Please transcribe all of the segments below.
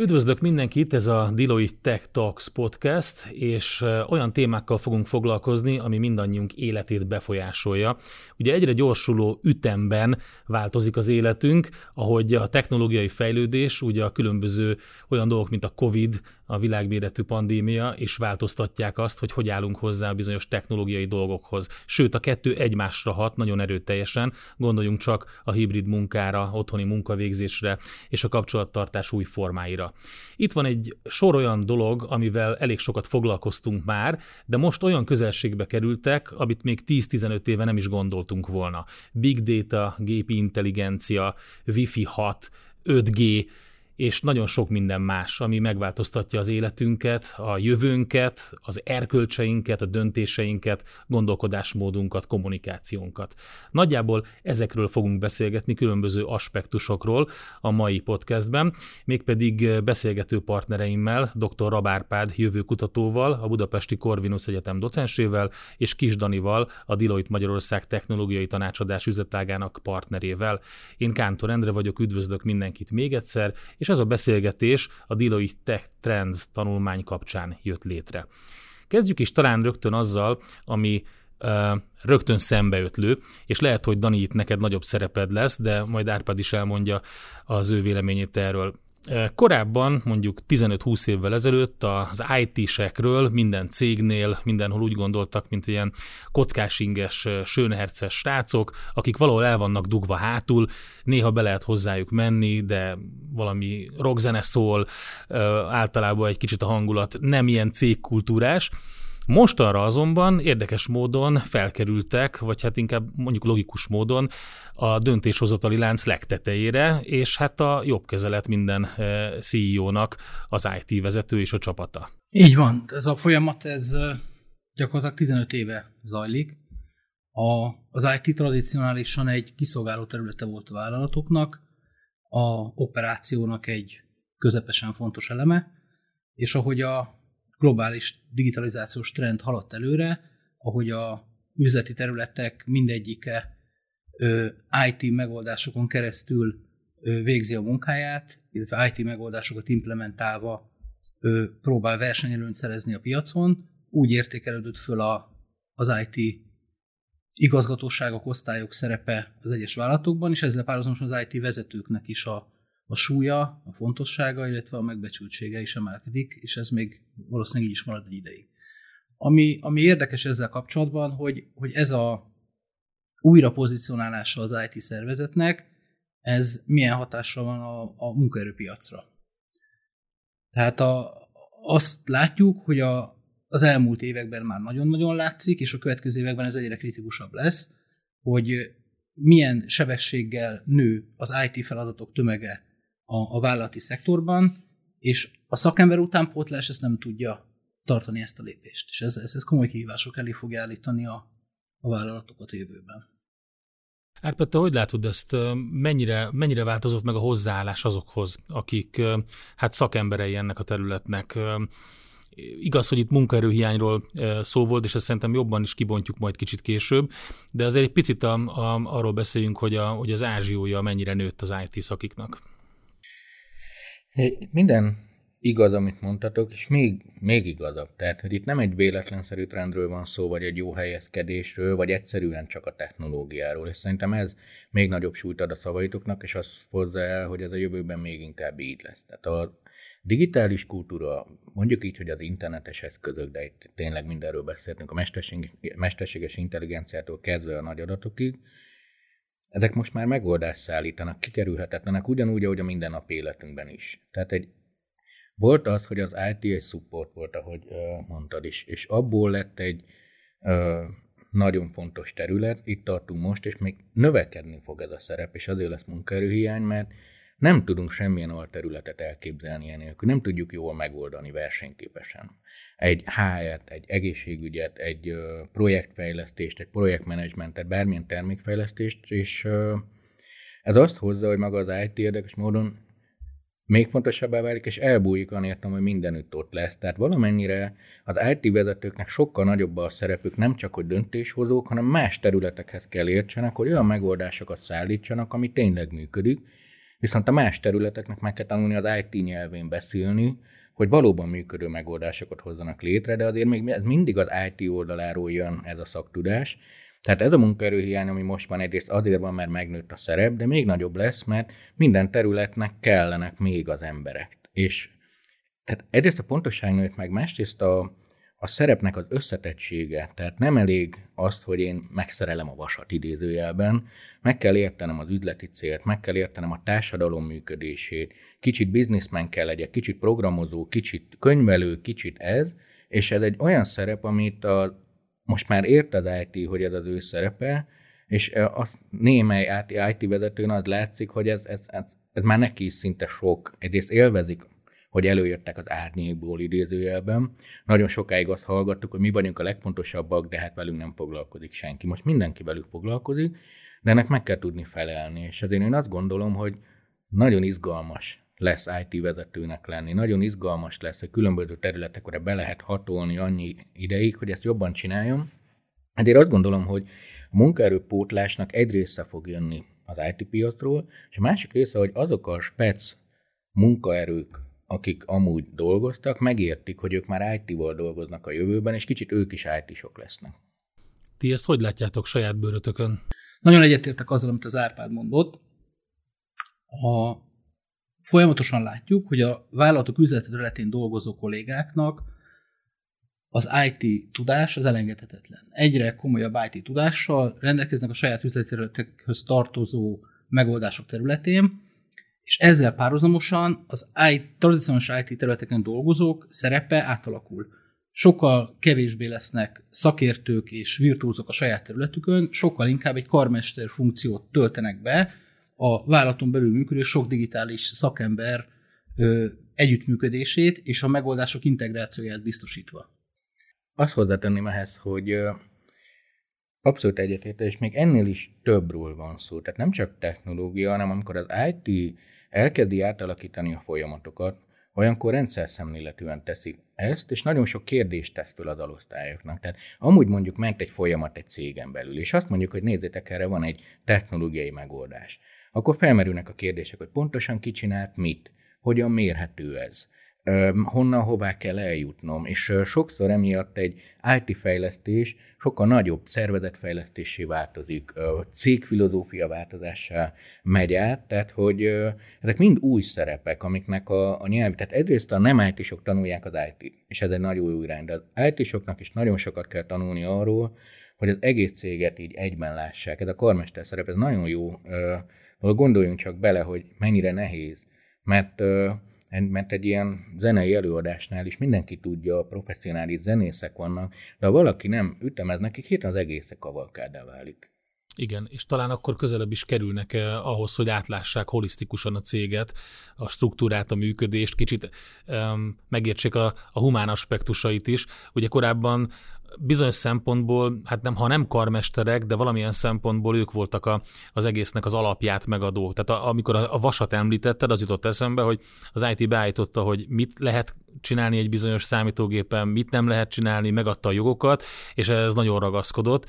Üdvözlök mindenkit, ez a Deloitte Tech Talks podcast, és olyan témákkal fogunk foglalkozni, ami mindannyiunk életét befolyásolja. Ugye egyre gyorsuló ütemben változik az életünk, ahogy a technológiai fejlődés, ugye a különböző olyan dolgok, mint a COVID, a világméretű pandémia, és változtatják azt, hogy hogy állunk hozzá a bizonyos technológiai dolgokhoz. Sőt, a kettő egymásra hat nagyon erőteljesen, gondoljunk csak a hibrid munkára, otthoni munkavégzésre és a kapcsolattartás új formáira. Itt van egy sor olyan dolog, amivel elég sokat foglalkoztunk már, de most olyan közelségbe kerültek, amit még 10-15 éve nem is gondoltunk volna. Big data, gépi intelligencia, Wi-Fi 6, 5G, és nagyon sok minden más, ami megváltoztatja az életünket, a jövőnket, az erkölcseinket, a döntéseinket, gondolkodásmódunkat, kommunikációnkat. Nagyjából ezekről fogunk beszélgetni, különböző aspektusokról a mai podcastben, mégpedig beszélgető partnereimmel, dr. Rabárpád jövőkutatóval, a Budapesti Corvinus Egyetem docensével, és Kis Danival, a Deloitte Magyarország Technológiai Tanácsadás üzletágának partnerével. Én Kántor Endre vagyok, üdvözlök mindenkit még egyszer, és ez a beszélgetés a Deloitte Tech Trends tanulmány kapcsán jött létre. Kezdjük is talán rögtön azzal, ami uh, rögtön szembeötlő, és lehet, hogy Dani itt neked nagyobb szereped lesz, de majd Árpád is elmondja az ő véleményét erről. Korábban, mondjuk 15-20 évvel ezelőtt az IT-sekről minden cégnél, mindenhol úgy gondoltak, mint ilyen kockásinges, sőnherces srácok, akik valahol el vannak dugva hátul, néha be lehet hozzájuk menni, de valami rockzene szól, általában egy kicsit a hangulat nem ilyen cégkultúrás, Mostanra azonban érdekes módon felkerültek, vagy hát inkább mondjuk logikus módon a döntéshozatali lánc legtetejére, és hát a jobb kezelet minden eh, CEO-nak az IT vezető és a csapata. Így van, ez a folyamat ez eh, gyakorlatilag 15 éve zajlik. A, az IT tradicionálisan egy kiszolgáló területe volt a vállalatoknak, a operációnak egy közepesen fontos eleme, és ahogy a globális digitalizációs trend haladt előre, ahogy a üzleti területek mindegyike IT megoldásokon keresztül végzi a munkáját, illetve IT megoldásokat implementálva próbál versenyelőnyt szerezni a piacon, úgy értékelődött föl a, az IT igazgatóságok, osztályok szerepe az egyes vállalatokban, és ezzel párhuzamosan az IT vezetőknek is a a súlya, a fontossága, illetve a megbecsültsége is emelkedik, és ez még valószínűleg így is marad egy ideig. Ami, ami érdekes ezzel kapcsolatban, hogy, hogy ez a újra pozícionálása az IT szervezetnek, ez milyen hatással van a, a munkaerőpiacra. Tehát a, azt látjuk, hogy a, az elmúlt években már nagyon-nagyon látszik, és a következő években ez egyre kritikusabb lesz, hogy milyen sebességgel nő az IT feladatok tömege a, a vállalati szektorban, és a szakember utánpótlás ezt nem tudja tartani ezt a lépést. És ez, ez, ez komoly kihívások elé fogja állítani a, a vállalatokat a jövőben. Árpád, te hogy látod ezt, mennyire, mennyire változott meg a hozzáállás azokhoz, akik hát szakemberei ennek a területnek? Igaz, hogy itt munkaerőhiányról szó volt, és ezt szerintem jobban is kibontjuk majd kicsit később, de azért egy picit a, a, arról beszéljünk, hogy, a, hogy az ázsiója mennyire nőtt az IT szakiknak. Minden igaz, amit mondtatok, és még, még igazabb. Tehát, hogy itt nem egy véletlenszerű trendről van szó, vagy egy jó helyezkedésről, vagy egyszerűen csak a technológiáról. És szerintem ez még nagyobb súlyt ad a szavaitoknak, és azt hozza el, hogy ez a jövőben még inkább így lesz. Tehát a digitális kultúra, mondjuk így, hogy az internetes eszközök, de itt tényleg mindenről beszéltünk, a mesterséges intelligenciától kezdve a nagy adatokig, ezek most már megoldást szállítanak, kikerülhetetlenek, ugyanúgy, ahogy a mindennapi életünkben is. Tehát egy volt az, hogy az IT egy support volt, ahogy uh, mondtad is, és abból lett egy uh, nagyon fontos terület, itt tartunk most, és még növekedni fog ez a szerep, és azért lesz munkaerőhiány, mert nem tudunk semmilyen alterületet elképzelni enélkül, nem tudjuk jól megoldani versenyképesen. Egy HR-t, egy egészségügyet, egy projektfejlesztést, egy projektmenedzsmentet, bármilyen termékfejlesztést, és ez azt hozza, hogy maga az IT érdekes módon még fontosabbá válik, és elbújik anélkül, hogy mindenütt ott lesz. Tehát valamennyire az IT vezetőknek sokkal nagyobb a szerepük, nem csak, hogy döntéshozók, hanem más területekhez kell értsenek, hogy olyan megoldásokat szállítsanak, ami tényleg működik, Viszont a más területeknek meg kell tanulni az IT nyelvén beszélni, hogy valóban működő megoldásokat hozzanak létre, de azért még ez mindig az IT oldaláról jön ez a szaktudás. Tehát ez a munkaerőhiány, ami most van egyrészt azért van, mert megnőtt a szerep, de még nagyobb lesz, mert minden területnek kellenek még az emberek. És tehát egyrészt a pontosság nőtt meg, másrészt a, a szerepnek az összetettsége, tehát nem elég azt, hogy én megszerelem a vasat idézőjelben, meg kell értenem az üzleti célt, meg kell értenem a társadalom működését, kicsit bizniszmen kell legyek, kicsit programozó, kicsit könyvelő, kicsit ez, és ez egy olyan szerep, amit a, most már érted IT, hogy ez az ő szerepe, és az némely IT vezetőn az látszik, hogy ez, ez, ez, ez már neki is szinte sok. Egyrészt élvezik hogy előjöttek az árnyékból idézőjelben. Nagyon sokáig azt hallgattuk, hogy mi vagyunk a legfontosabbak, de hát velünk nem foglalkozik senki. Most mindenki velük foglalkozik, de ennek meg kell tudni felelni. És ezért én azt gondolom, hogy nagyon izgalmas lesz IT vezetőnek lenni. Nagyon izgalmas lesz, hogy különböző területekre be lehet hatolni annyi ideig, hogy ezt jobban csináljon. Ezért azt gondolom, hogy a munkaerőpótlásnak egy része fog jönni az IT piacról, és a másik része, hogy azok a spec munkaerők, akik amúgy dolgoztak, megértik, hogy ők már IT-val dolgoznak a jövőben, és kicsit ők is IT-sok lesznek. Ti ezt hogy látjátok saját bőrötökön? Nagyon egyetértek azzal, amit az Árpád mondott. A, folyamatosan látjuk, hogy a vállalatok üzleti területén dolgozó kollégáknak az IT tudás az elengedhetetlen. Egyre komolyabb IT tudással rendelkeznek a saját üzleti területekhöz tartozó megoldások területén, és ezzel párhuzamosan az IT, tradicionális IT területeken dolgozók szerepe átalakul. Sokkal kevésbé lesznek szakértők és virtuózok a saját területükön, sokkal inkább egy karmester funkciót töltenek be a vállalaton belül működő sok digitális szakember ö, együttműködését és a megoldások integrációját biztosítva. Azt hozzátenném ehhez, hogy abszolút egyetértek, és még ennél is többről van szó. Tehát nem csak technológia, hanem amikor az IT elkezdi átalakítani a folyamatokat, olyankor rendszer szemléletűen teszik ezt, és nagyon sok kérdést tesz föl az alosztályoknak. Tehát amúgy mondjuk ment egy folyamat egy cégen belül, és azt mondjuk, hogy nézzétek, erre van egy technológiai megoldás. Akkor felmerülnek a kérdések, hogy pontosan ki csinált mit, hogyan mérhető ez, honnan hová kell eljutnom, és sokszor emiatt egy IT fejlesztés sokkal nagyobb szervezetfejlesztésé változik, cégfilozófia változássá megy át, tehát hogy ezek mind új szerepek, amiknek a, a nyelv, tehát egyrészt a nem IT-sok tanulják az IT-t, és ez egy nagyon új irány, de az IT-soknak is nagyon sokat kell tanulni arról, hogy az egész céget így egyben lássák. Ez a karmester szerep, ez nagyon jó, gondoljunk csak bele, hogy mennyire nehéz, mert mert egy ilyen zenei előadásnál is mindenki tudja, professzionális zenészek vannak, de ha valaki nem ütemez nekik, hirtelen az egészek kavalkádá válik. Igen, és talán akkor közelebb is kerülnek eh, ahhoz, hogy átlássák holisztikusan a céget, a struktúrát, a működést, kicsit eh, megértsék a, a humán aspektusait is. Ugye korábban bizonyos szempontból, hát nem, ha nem karmesterek, de valamilyen szempontból ők voltak a, az egésznek az alapját megadó. Tehát a, amikor a, a vasat említetted, az jutott eszembe, hogy az IT beállította, hogy mit lehet csinálni egy bizonyos számítógépen, mit nem lehet csinálni, megadta a jogokat, és ez nagyon ragaszkodott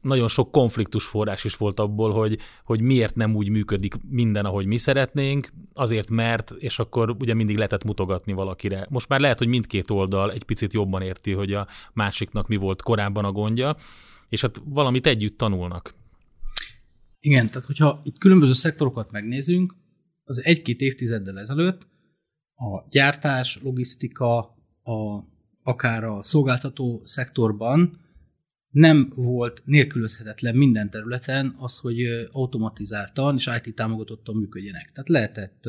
nagyon sok konfliktus forrás is volt abból, hogy, hogy miért nem úgy működik minden, ahogy mi szeretnénk, azért mert, és akkor ugye mindig lehetett mutogatni valakire. Most már lehet, hogy mindkét oldal egy picit jobban érti, hogy a másiknak mi volt korábban a gondja, és hát valamit együtt tanulnak. Igen, tehát hogyha itt különböző szektorokat megnézünk, az egy-két évtizeddel ezelőtt a gyártás, logisztika, a, akár a szolgáltató szektorban nem volt nélkülözhetetlen minden területen az, hogy automatizáltan és IT támogatottan működjenek. Tehát lehetett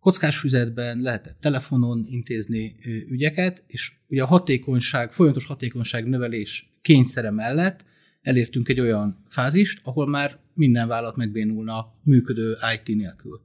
kockás füzetben, lehetett telefonon intézni ügyeket, és ugye a hatékonyság, folyamatos hatékonyság növelés kényszere mellett elértünk egy olyan fázist, ahol már minden vállalat megbénulna működő IT nélkül.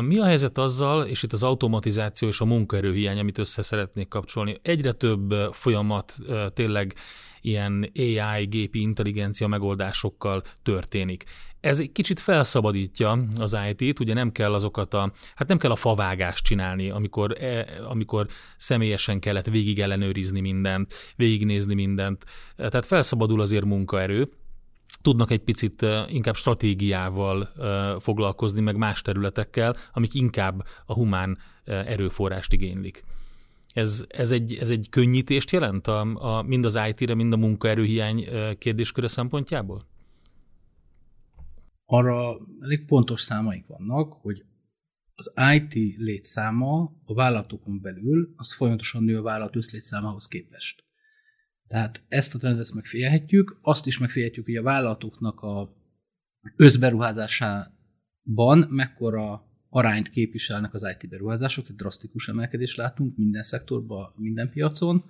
Mi a helyzet azzal, és itt az automatizáció és a munkaerőhiány, amit össze szeretnék kapcsolni. Egyre több folyamat tényleg ilyen AI, gépi intelligencia megoldásokkal történik. Ez egy kicsit felszabadítja az IT-t, ugye nem kell azokat a, hát nem kell a favágást csinálni, amikor, e, amikor személyesen kellett végig ellenőrizni mindent, végignézni mindent. Tehát felszabadul azért munkaerő, tudnak egy picit inkább stratégiával foglalkozni, meg más területekkel, amik inkább a humán erőforrást igénylik. Ez, ez, egy, ez egy könnyítést jelent a, a, mind az IT-re, mind a munkaerőhiány kérdésköre szempontjából? Arra elég pontos számaink vannak, hogy az IT létszáma a vállalatokon belül az folyamatosan nő a vállalat összlétszámához képest. Tehát ezt a trendet megfigyelhetjük, azt is megfigyelhetjük, hogy a vállalatoknak a összberuházásában mekkora arányt képviselnek az IT beruházások, egy drasztikus emelkedés látunk minden szektorban, minden piacon.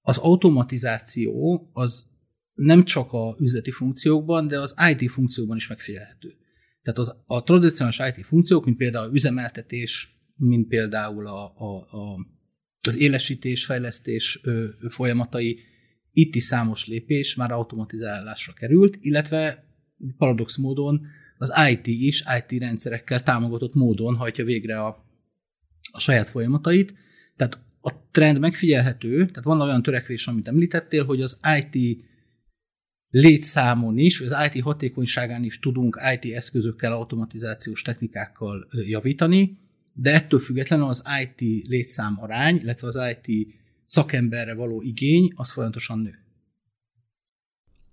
Az automatizáció az nem csak a üzleti funkciókban, de az IT funkciókban is megfigyelhető. Tehát az, a tradicionális IT funkciók, mint például üzemeltetés, mint például a, a, a, az élesítés, fejlesztés folyamatai, itt is számos lépés már automatizálásra került, illetve paradox módon az IT is IT rendszerekkel támogatott módon hajtja végre a, a saját folyamatait. Tehát a trend megfigyelhető, tehát van olyan törekvés, amit említettél, hogy az IT létszámon is, vagy az IT hatékonyságán is tudunk IT eszközökkel, automatizációs technikákkal javítani, de ettől függetlenül az IT létszám arány, illetve az IT szakemberre való igény, az folyamatosan nő.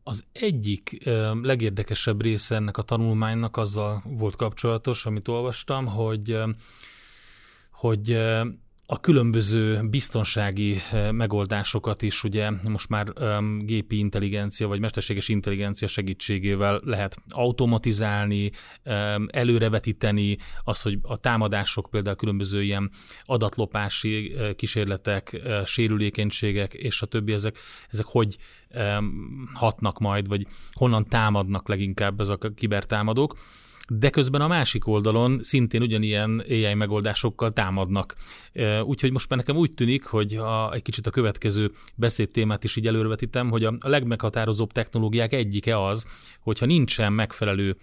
Az egyik legérdekesebb része ennek a tanulmánynak azzal volt kapcsolatos, amit olvastam, hogy hogy a különböző biztonsági eh, megoldásokat is ugye most már um, gépi intelligencia vagy mesterséges intelligencia segítségével lehet automatizálni, um, előrevetíteni, az, hogy a támadások például különböző ilyen adatlopási uh, kísérletek, uh, sérülékenységek és a többi, ezek, ezek hogy um, hatnak majd, vagy honnan támadnak leginkább ezek a kibertámadók de közben a másik oldalon szintén ugyanilyen AI megoldásokkal támadnak. Úgyhogy most már nekem úgy tűnik, hogy a, egy kicsit a következő beszédtémát is így előrevetítem, hogy a, a legmeghatározóbb technológiák egyike az, hogyha nincsen megfelelő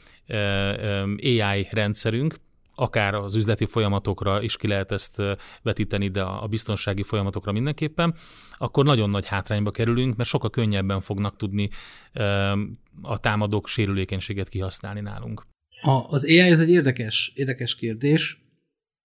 AI rendszerünk, akár az üzleti folyamatokra is ki lehet ezt vetíteni, de a biztonsági folyamatokra mindenképpen, akkor nagyon nagy hátrányba kerülünk, mert sokkal könnyebben fognak tudni a támadók sérülékenységet kihasználni nálunk. A, az AI ez egy érdekes, érdekes kérdés,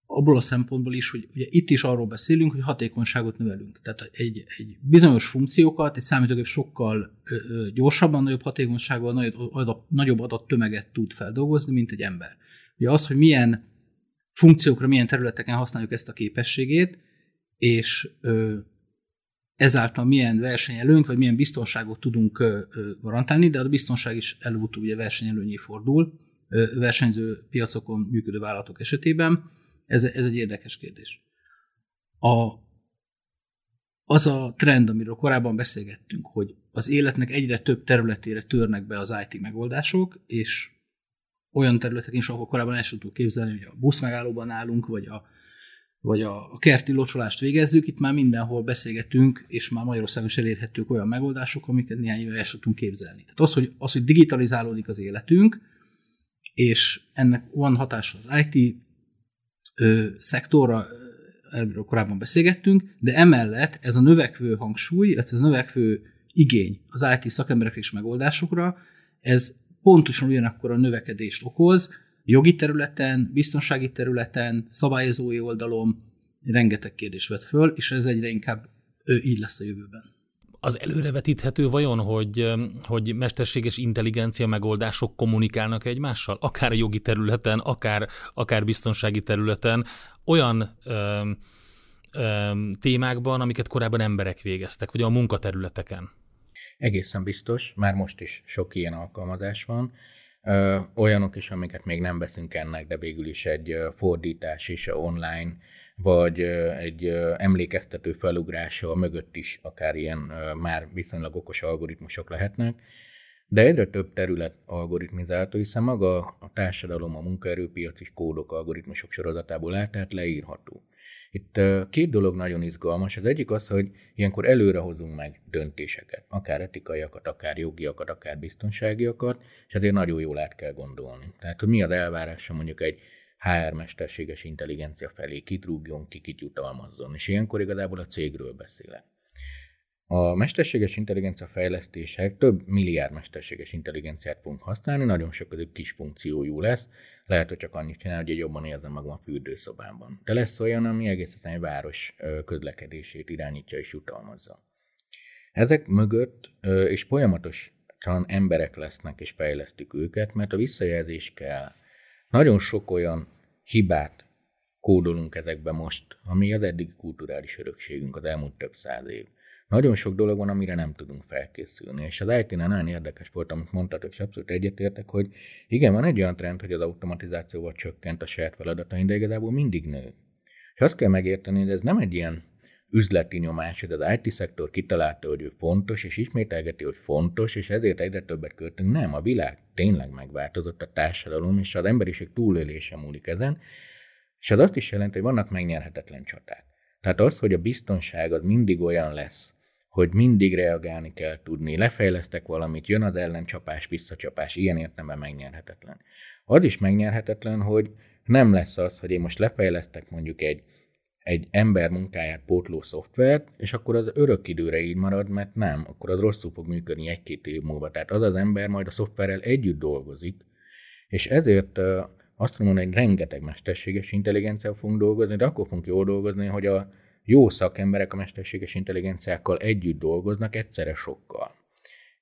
abból a szempontból is, hogy ugye itt is arról beszélünk, hogy hatékonyságot növelünk. Tehát egy, egy bizonyos funkciókat egy számítógép sokkal ö, ö, gyorsabban, nagyobb hatékonysággal, nagyobb, adat, nagyobb adattömeget tud feldolgozni, mint egy ember. Ugye az, hogy milyen funkciókra, milyen területeken használjuk ezt a képességét, és ö, ezáltal milyen versenyelőnk, vagy milyen biztonságot tudunk garantálni, de a biztonság is előbb-utóbb ugye versenyelőnyé fordul, versenyző piacokon működő vállalatok esetében. Ez, ez egy érdekes kérdés. A, az a trend, amiről korábban beszélgettünk, hogy az életnek egyre több területére törnek be az IT megoldások, és olyan területeken is, ahol korábban el sem tudtuk képzelni, hogy a buszmegállóban állunk, vagy a, vagy a, a kerti locsolást végezzük, itt már mindenhol beszélgetünk, és már Magyarországon is elérhetők olyan megoldások, amiket néhány éve el tudtunk képzelni. Tehát az, hogy, az, hogy digitalizálódik az életünk, és ennek van hatása az IT ö, szektorra, erről korábban beszélgettünk, de emellett ez a növekvő hangsúly, illetve ez a növekvő igény az IT szakemberekre és megoldásokra, ez pontosan ugyanakkor a növekedést okoz, jogi területen, biztonsági területen, szabályozói oldalon rengeteg kérdés vet föl, és ez egyre inkább így lesz a jövőben az előrevetíthető vajon, hogy, hogy mesterséges intelligencia megoldások kommunikálnak egymással? Akár jogi területen, akár, akár biztonsági területen, olyan ö, ö, témákban, amiket korábban emberek végeztek, vagy a munkaterületeken? Egészen biztos, már most is sok ilyen alkalmazás van. Olyanok is, amiket még nem veszünk ennek, de végül is egy fordítás is online vagy egy emlékeztető felugrása mögött is akár ilyen már viszonylag okos algoritmusok lehetnek, de egyre több terület algoritmizálható, hiszen maga a társadalom, a munkaerőpiac is kódok algoritmusok sorozatából áll, tehát leírható. Itt két dolog nagyon izgalmas. Az egyik az, hogy ilyenkor előre hozunk meg döntéseket, akár etikaiakat, akár jogiakat, akár biztonságiakat, és ezért nagyon jól át kell gondolni. Tehát, hogy mi az elvárása mondjuk egy HR mesterséges intelligencia felé, kit rúgjon ki, kit jutalmazzon. És ilyenkor igazából a cégről beszélek. A mesterséges intelligencia fejlesztések több milliárd mesterséges intelligenciát fogunk használni, nagyon sok közük kis funkciójú lesz, lehet, hogy csak annyit csinál, hogy jobban érzem magam a fürdőszobában. De lesz olyan, ami egész egy város közlekedését irányítja és jutalmazza. Ezek mögött és folyamatosan emberek lesznek és fejlesztük őket, mert a visszajelzés kell. Nagyon sok olyan hibát kódolunk ezekbe most, ami az eddigi kulturális örökségünk az elmúlt több száz év. Nagyon sok dolog van, amire nem tudunk felkészülni. És az it nagyon érdekes volt, amit mondtatok, és abszolút egyetértek, hogy igen, van egy olyan trend, hogy az automatizációval csökkent a saját feladataink, de igazából mindig nő. És azt kell megérteni, hogy ez nem egy ilyen üzleti nyomás, hogy az IT-szektor kitalálta, hogy ő fontos, és ismételgeti, hogy fontos, és ezért egyre többet költünk. Nem, a világ tényleg megváltozott, a társadalom és az emberiség túlélése múlik ezen, és az azt is jelenti, hogy vannak megnyerhetetlen csaták. Tehát az, hogy a biztonság az mindig olyan lesz, hogy mindig reagálni kell tudni. Lefejlesztek valamit, jön az ellencsapás, visszacsapás, ilyen értelemben megnyerhetetlen. Az is megnyerhetetlen, hogy nem lesz az, hogy én most lefejlesztek mondjuk egy, egy ember munkáját pótló szoftvert, és akkor az örök időre így marad, mert nem, akkor az rosszul fog működni egy-két év múlva. Tehát az az ember majd a szoftverrel együtt dolgozik, és ezért azt mondom, hogy rengeteg mesterséges intelligencia fogunk dolgozni, de akkor fogunk jól dolgozni, hogy a jó szakemberek a mesterséges intelligenciákkal együtt dolgoznak, egyszerre sokkal.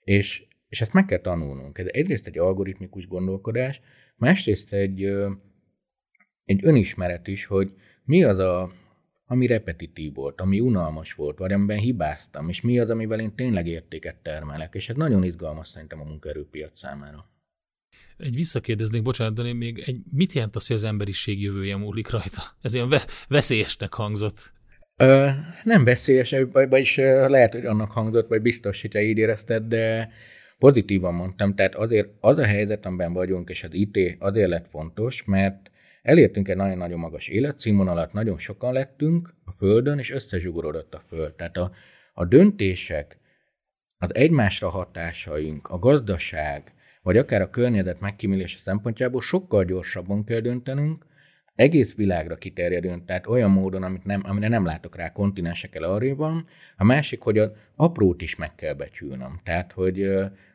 És, és ezt meg kell tanulnunk. Ez egyrészt egy algoritmikus gondolkodás, másrészt egy, egy önismeret is, hogy mi az a, ami repetitív volt, ami unalmas volt, vagy amiben hibáztam, és mi az, amivel én tényleg értéket termelek, és ez nagyon izgalmas szerintem a munkaerőpiac számára. Egy visszakérdeznék, bocsánat, de még egy, mit jelent az, hogy az emberiség jövője múlik rajta? Ez ilyen ve- veszélyesnek hangzott. Ö, nem veszélyes, vagyis lehet, hogy annak hangzott, vagy biztos, hogy te így érezted, de pozitívan mondtam. Tehát azért az a helyzet, amiben vagyunk, és az IT azért lett fontos, mert elértünk egy nagyon-nagyon magas életszínvonalat, nagyon sokan lettünk a Földön, és összezsugorodott a Föld. Tehát a, a döntések, az egymásra hatásaink, a gazdaság, vagy akár a környezet megkímélése szempontjából sokkal gyorsabban kell döntenünk, egész világra kiterjedően, tehát olyan módon, amit nem, amire nem látok rá kontinensekkel arrébb van. A másik, hogy az aprót is meg kell becsülnöm. Tehát, hogy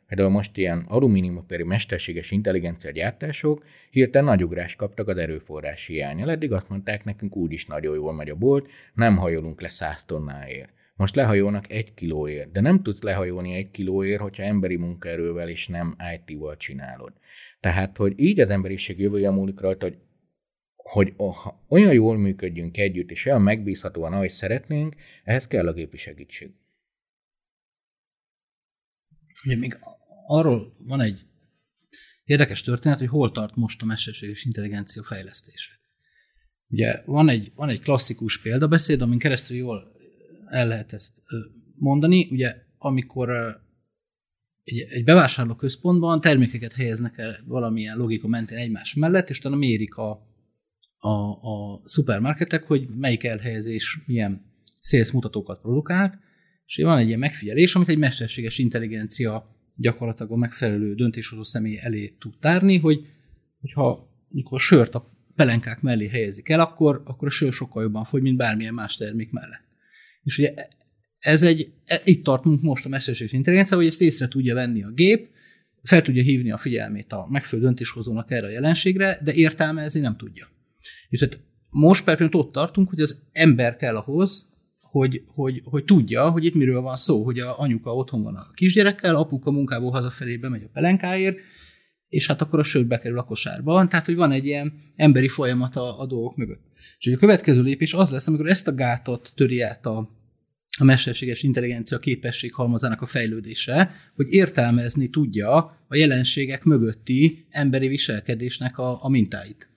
például most ilyen alumíniumoperi mesterséges intelligencia gyártások hirtelen nagy ugrás kaptak az erőforrás hiányal. Eddig azt mondták nekünk úgyis nagyon jól megy a bolt, nem hajolunk le 100 tonnáért. Most lehajolnak egy kilóért, de nem tudsz lehajolni egy kilóért, hogyha emberi munkaerővel és nem IT-val csinálod. Tehát, hogy így az emberiség jövője múlik rajta, hogy hogy olyan jól működjünk együtt, és olyan megbízhatóan, ahogy szeretnénk, ehhez kell a gépi segítség. Ugye még arról van egy érdekes történet, hogy hol tart most a mesterséges intelligencia fejlesztése. Ugye van egy, van egy klasszikus példabeszéd, amin keresztül jól el lehet ezt mondani. Ugye amikor egy, egy bevásárló központban termékeket helyeznek el valamilyen logika mentén egymás mellett, és utána mérik a, a, a szupermarketek, hogy melyik elhelyezés milyen sales mutatókat produkált, és van egy ilyen megfigyelés, amit egy mesterséges intelligencia gyakorlatilag a megfelelő döntéshozó személy elé tud tárni, hogy hogyha mikor sört a pelenkák mellé helyezik el, akkor, akkor a sör sokkal jobban fogy, mint bármilyen más termék mellett. És ugye ez egy, e, itt tartunk most a mesterséges intelligencia, hogy ezt észre tudja venni a gép, fel tudja hívni a figyelmét a megfelelő döntéshozónak erre a jelenségre, de értelmezni nem tudja. És hát most például ott tartunk, hogy az ember kell ahhoz, hogy, hogy, hogy tudja, hogy itt miről van szó, hogy a anyuka otthon van a kisgyerekkel, apuka munkából hazafelé bemegy a pelenkáért, és hát akkor a sör bekerül a kosárba. Tehát, hogy van egy ilyen emberi folyamat a, a dolgok mögött. És hogy a következő lépés az lesz, amikor ezt a gátot töri át a, a mesterséges intelligencia képesség halmazának a fejlődése, hogy értelmezni tudja a jelenségek mögötti emberi viselkedésnek a, a mintáit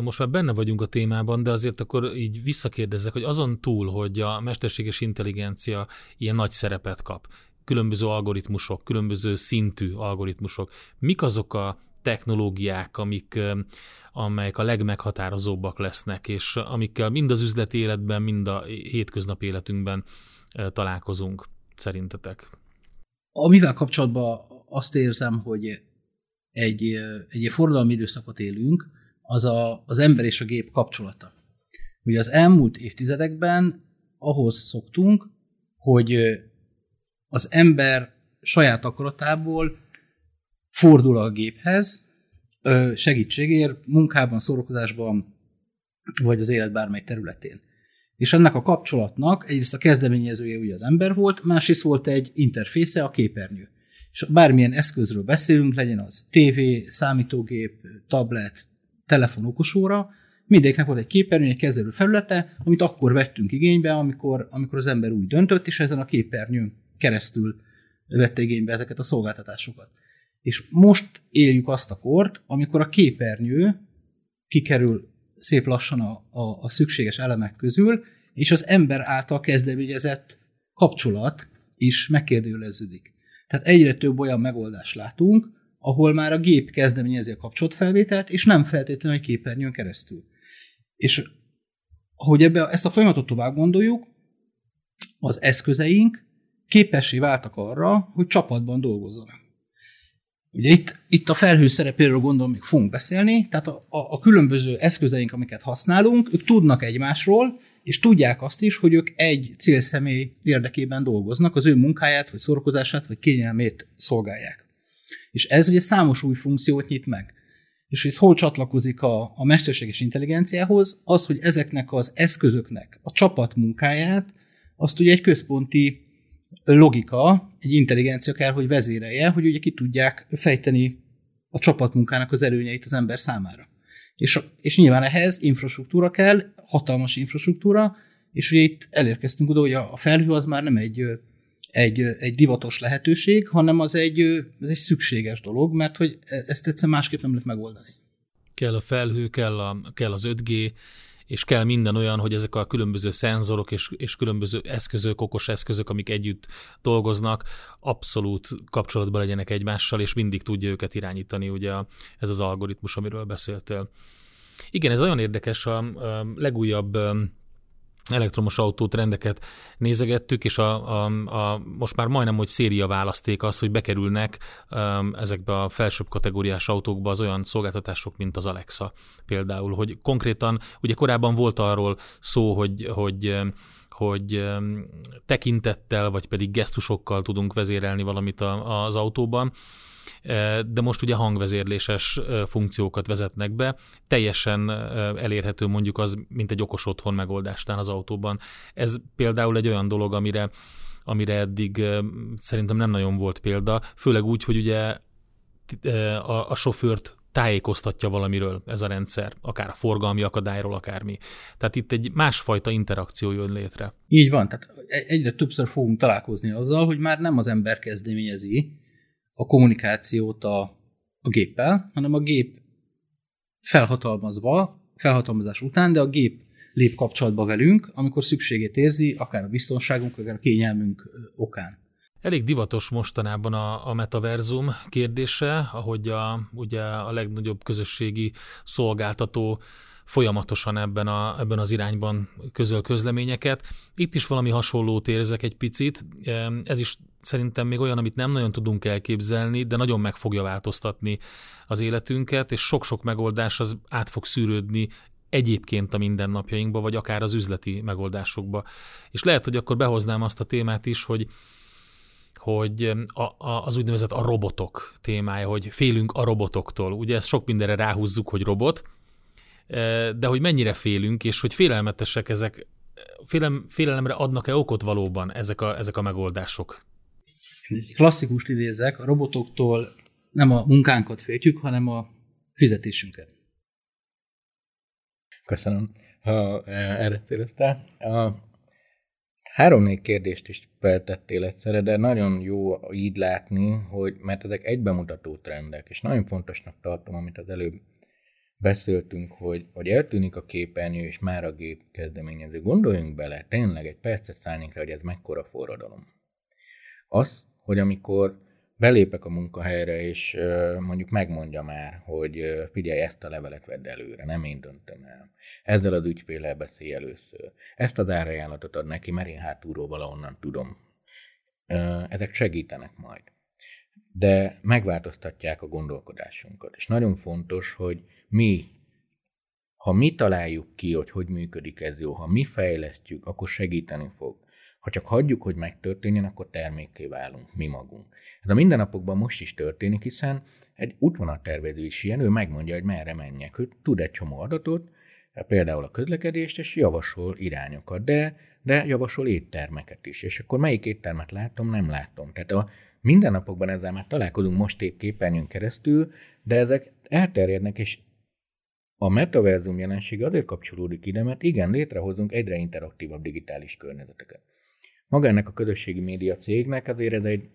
most már benne vagyunk a témában, de azért akkor így visszakérdezek, hogy azon túl, hogy a mesterséges intelligencia ilyen nagy szerepet kap, különböző algoritmusok, különböző szintű algoritmusok, mik azok a technológiák, amik, amelyek a legmeghatározóbbak lesznek, és amikkel mind az üzleti életben, mind a hétköznapi életünkben találkozunk, szerintetek? Amivel kapcsolatban azt érzem, hogy egy, egy forradalmi időszakot élünk, az a, az ember és a gép kapcsolata. Ugye az elmúlt évtizedekben ahhoz szoktunk, hogy az ember saját akaratából fordul a géphez, segítségért, munkában, szórakozásban, vagy az élet bármely területén. És ennek a kapcsolatnak egyrészt a kezdeményezője ugye az ember volt, másrészt volt egy interfésze, a képernyő. És bármilyen eszközről beszélünk, legyen az TV, számítógép, tablet, telefon, okosóra, mindegyiknek volt egy képernyő, egy kezelő felülete, amit akkor vettünk igénybe, amikor, amikor az ember úgy döntött, és ezen a képernyőn keresztül vette igénybe ezeket a szolgáltatásokat. És most éljük azt a kort, amikor a képernyő kikerül szép lassan a, a, a szükséges elemek közül, és az ember által kezdeményezett kapcsolat is megkérdőjeleződik. Tehát egyre több olyan megoldást látunk, ahol már a gép kezdeményezi a kapcsolatfelvételt, és nem feltétlenül egy képernyőn keresztül. És hogy ebbe, ezt a folyamatot tovább gondoljuk, az eszközeink képessé váltak arra, hogy csapatban dolgozzanak. Ugye itt, itt a felhő szerepéről gondolom még fogunk beszélni, tehát a, a, a különböző eszközeink, amiket használunk, ők tudnak egymásról, és tudják azt is, hogy ők egy célszemély érdekében dolgoznak, az ő munkáját, vagy szórakozását, vagy kényelmét szolgálják. És ez ugye számos új funkciót nyit meg. És ez hol csatlakozik a, a mesterséges intelligenciához? Az, hogy ezeknek az eszközöknek a csapat munkáját, azt ugye egy központi logika, egy intelligencia kell, hogy vezérelje, hogy ugye ki tudják fejteni a csapatmunkának az előnyeit az ember számára. És, és nyilván ehhez infrastruktúra kell, hatalmas infrastruktúra, és ugye itt elérkeztünk oda, hogy a felhő az már nem egy, egy, egy divatos lehetőség, hanem az egy, ez egy szükséges dolog, mert hogy e, ezt egyszer másképp nem lehet megoldani. Kell a felhő, kell, a, kell az 5G, és kell minden olyan, hogy ezek a különböző szenzorok és, és különböző eszközök, okos eszközök, amik együtt dolgoznak, abszolút kapcsolatban legyenek egymással, és mindig tudja őket irányítani, ugye ez az algoritmus, amiről beszéltél. Igen, ez nagyon érdekes, a, a legújabb elektromos autótrendeket nézegettük, és a, a, a, most már majdnem, hogy széria választék az, hogy bekerülnek um, ezekbe a felsőbb kategóriás autókba az olyan szolgáltatások, mint az Alexa például, hogy konkrétan, ugye korábban volt arról szó, hogy, hogy hogy tekintettel, vagy pedig gesztusokkal tudunk vezérelni valamit az autóban, de most ugye hangvezérléses funkciókat vezetnek be, teljesen elérhető mondjuk az, mint egy okos otthon megoldástán az autóban. Ez például egy olyan dolog, amire amire eddig szerintem nem nagyon volt példa, főleg úgy, hogy ugye a, a sofőrt tájékoztatja valamiről ez a rendszer, akár a forgalmi akadályról, akármi. Tehát itt egy másfajta interakció jön létre. Így van, tehát egyre többször fogunk találkozni azzal, hogy már nem az ember kezdeményezi, a kommunikációt a, a géppel, hanem a gép felhatalmazva, felhatalmazás után, de a gép lép kapcsolatba velünk, amikor szükségét érzi, akár a biztonságunk, akár a kényelmünk okán. Elég divatos mostanában a, a metaverzum kérdése, ahogy a, ugye a legnagyobb közösségi szolgáltató folyamatosan ebben, a, ebben az irányban közöl közleményeket. Itt is valami hasonlót érzek egy picit. Ez is szerintem még olyan, amit nem nagyon tudunk elképzelni, de nagyon meg fogja változtatni az életünket, és sok-sok megoldás az át fog szűrődni egyébként a mindennapjainkba, vagy akár az üzleti megoldásokba. És lehet, hogy akkor behoznám azt a témát is, hogy hogy a, a, az úgynevezett a robotok témája, hogy félünk a robotoktól. Ugye ezt sok mindenre ráhúzzuk, hogy robot, de hogy mennyire félünk, és hogy félelmetesek ezek, félelem, félelemre adnak-e okot valóban ezek a, ezek a megoldások? Klasszikust idézek, a robotoktól nem a munkánkat féltjük, hanem a fizetésünket. Köszönöm, ha erre céloztál. A három-négy kérdést is feltettél egyszerre, de nagyon jó így látni, hogy mert ezek egybemutató trendek, és nagyon fontosnak tartom, amit az előbb beszéltünk, hogy, hogy eltűnik a képernyő, és már a gép kezdeményező. Gondoljunk bele, tényleg egy percet szállnék rá, hogy ez mekkora forradalom. Az, hogy amikor belépek a munkahelyre, és mondjuk megmondja már, hogy figyelj, ezt a levelet vedd előre, nem én döntöm el. Ezzel az ügyféllel beszélj először. Ezt az árajánlatot ad neki, mert én hátulról valahonnan tudom. Ezek segítenek majd. De megváltoztatják a gondolkodásunkat. És nagyon fontos, hogy mi, ha mi találjuk ki, hogy hogy működik ez jó, ha mi fejlesztjük, akkor segíteni fog. Ha csak hagyjuk, hogy megtörténjen, akkor termékké válunk, mi magunk. Ez a mindennapokban most is történik, hiszen egy útvonaltervező is ilyen, ő megmondja, hogy merre menjek. Ő tud egy csomó adatot, például a közlekedést, és javasol irányokat, de, de javasol éttermeket is. És akkor melyik éttermet látom, nem látom. Tehát a mindennapokban ezzel már találkozunk most épp képernyőn keresztül, de ezek elterjednek, és a metaverzum jelenség azért kapcsolódik ide, mert igen, létrehozunk egyre interaktívabb digitális környezeteket. Maga ennek a közösségi média cégnek azért ez egy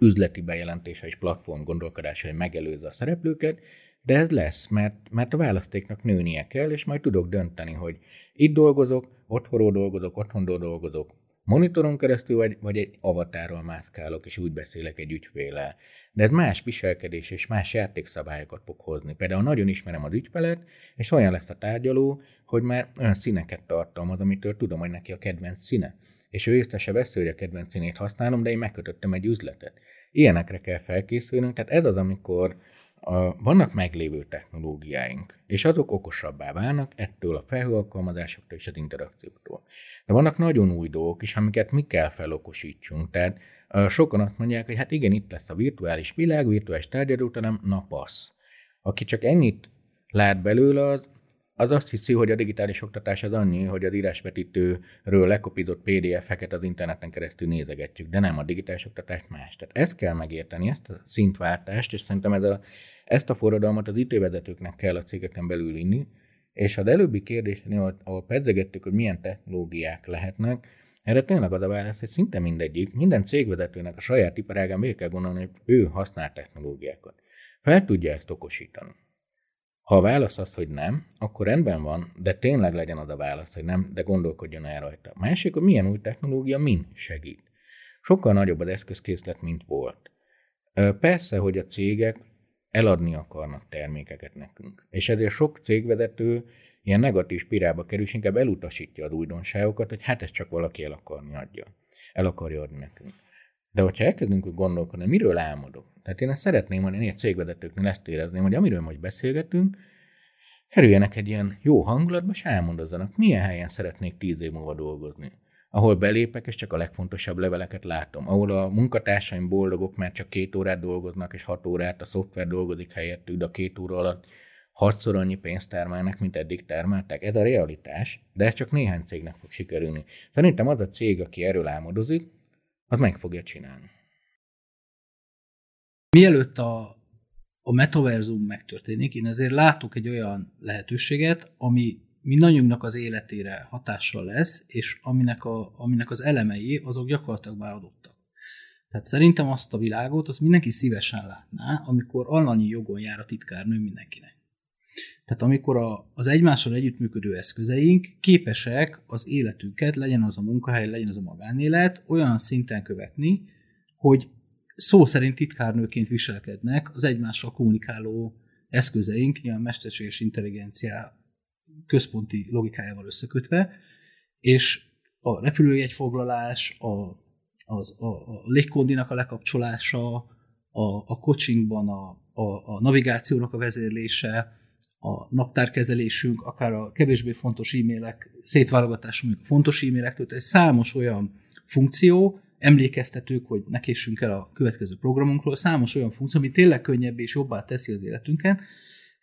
üzleti bejelentése és platform gondolkodása, hogy megelőzze a szereplőket, de ez lesz, mert, mert a választéknak nőnie kell, és majd tudok dönteni, hogy itt dolgozok, otthonról dolgozok, otthonról dolgozok, monitoron keresztül, vagy, vagy egy avatárral mászkálok, és úgy beszélek egy ügyféle. De ez más viselkedés és más játékszabályokat fog hozni. Például nagyon ismerem az ügyfelet, és olyan lesz a tárgyaló, hogy már olyan színeket tartalmaz, amitől tudom, hogy neki a kedvenc színe. És ő észre se vesz, hogy a kedvenc színét használom, de én megkötöttem egy üzletet. Ilyenekre kell felkészülnünk, tehát ez az, amikor a, vannak meglévő technológiáink, és azok okosabbá válnak ettől a felhőalkalmazásoktól és az interakcióktól. De vannak nagyon új dolgok is, amiket mi kell felokosítsunk. Tehát uh, sokan azt mondják, hogy hát igen, itt lesz a virtuális világ, virtuális tárgyadóterem, na passz. Aki csak ennyit lát belőle, az, az azt hiszi, hogy a digitális oktatás az annyi, hogy az írásvetítőről lekopizott PDF-eket az interneten keresztül nézegetjük, de nem, a digitális oktatás más. Tehát ezt kell megérteni, ezt a szintváltást, és szerintem ez a, ezt a forradalmat az IT-vezetőknek kell a cégeken belül inni, és az előbbi kérdésnél, ahol pedzegettük, hogy milyen technológiák lehetnek, erre tényleg az a válasz, hogy szinte mindegyik, minden cégvezetőnek a saját iparágán végig kell gondolni, hogy ő használ technológiákat. Fel tudja ezt okosítani. Ha a válasz az, hogy nem, akkor rendben van, de tényleg legyen az a válasz, hogy nem, de gondolkodjon el rajta. Másik, hogy milyen új technológia min segít. Sokkal nagyobb az eszközkészlet, mint volt. Persze, hogy a cégek eladni akarnak termékeket nekünk. És ezért sok cégvezető ilyen negatív spirálba kerül, és inkább elutasítja az újdonságokat, hogy hát ez csak valaki el akarni adja. El akarja adni nekünk. De hogyha elkezdünk gondolkodni, miről álmodok? Tehát én ezt szeretném, hogy én egy cégvezetőknél ezt érezném, hogy amiről most beszélgetünk, kerüljenek egy ilyen jó hangulatba, és elmondozzanak, milyen helyen szeretnék tíz év múlva dolgozni ahol belépek, és csak a legfontosabb leveleket látom, ahol a munkatársaim boldogok, mert csak két órát dolgoznak, és hat órát a szoftver dolgozik helyettük, a két óra alatt hatszor annyi pénzt termelnek, mint eddig termeltek. Ez a realitás, de ez csak néhány cégnek fog sikerülni. Szerintem az a cég, aki erről álmodozik, az meg fogja csinálni. Mielőtt a, a metaverzum megtörténik, én azért látok egy olyan lehetőséget, ami mindannyiunknak az életére hatással lesz, és aminek, a, aminek az elemei azok gyakorlatilag már adottak. Tehát szerintem azt a világot, azt mindenki szívesen látná, amikor allanyi jogon jár a titkárnő mindenkinek. Tehát amikor a, az egymással együttműködő eszközeink képesek az életünket, legyen az a munkahely, legyen az a magánélet, olyan szinten követni, hogy szó szerint titkárnőként viselkednek az egymással kommunikáló eszközeink, ilyen mesterséges intelligencia központi logikájával összekötve, és a repülőjegyfoglalás, a, az, a, a légkondinak a lekapcsolása, a, a coachingban a, a, a navigációnak a vezérlése, a naptárkezelésünk, akár a kevésbé fontos e-mailek szétválogatása, a fontos e-mailektől, tehát számos olyan funkció, emlékeztetők, hogy ne késsünk el a következő programunkról, számos olyan funkció, ami tényleg könnyebb és jobbá teszi az életünket,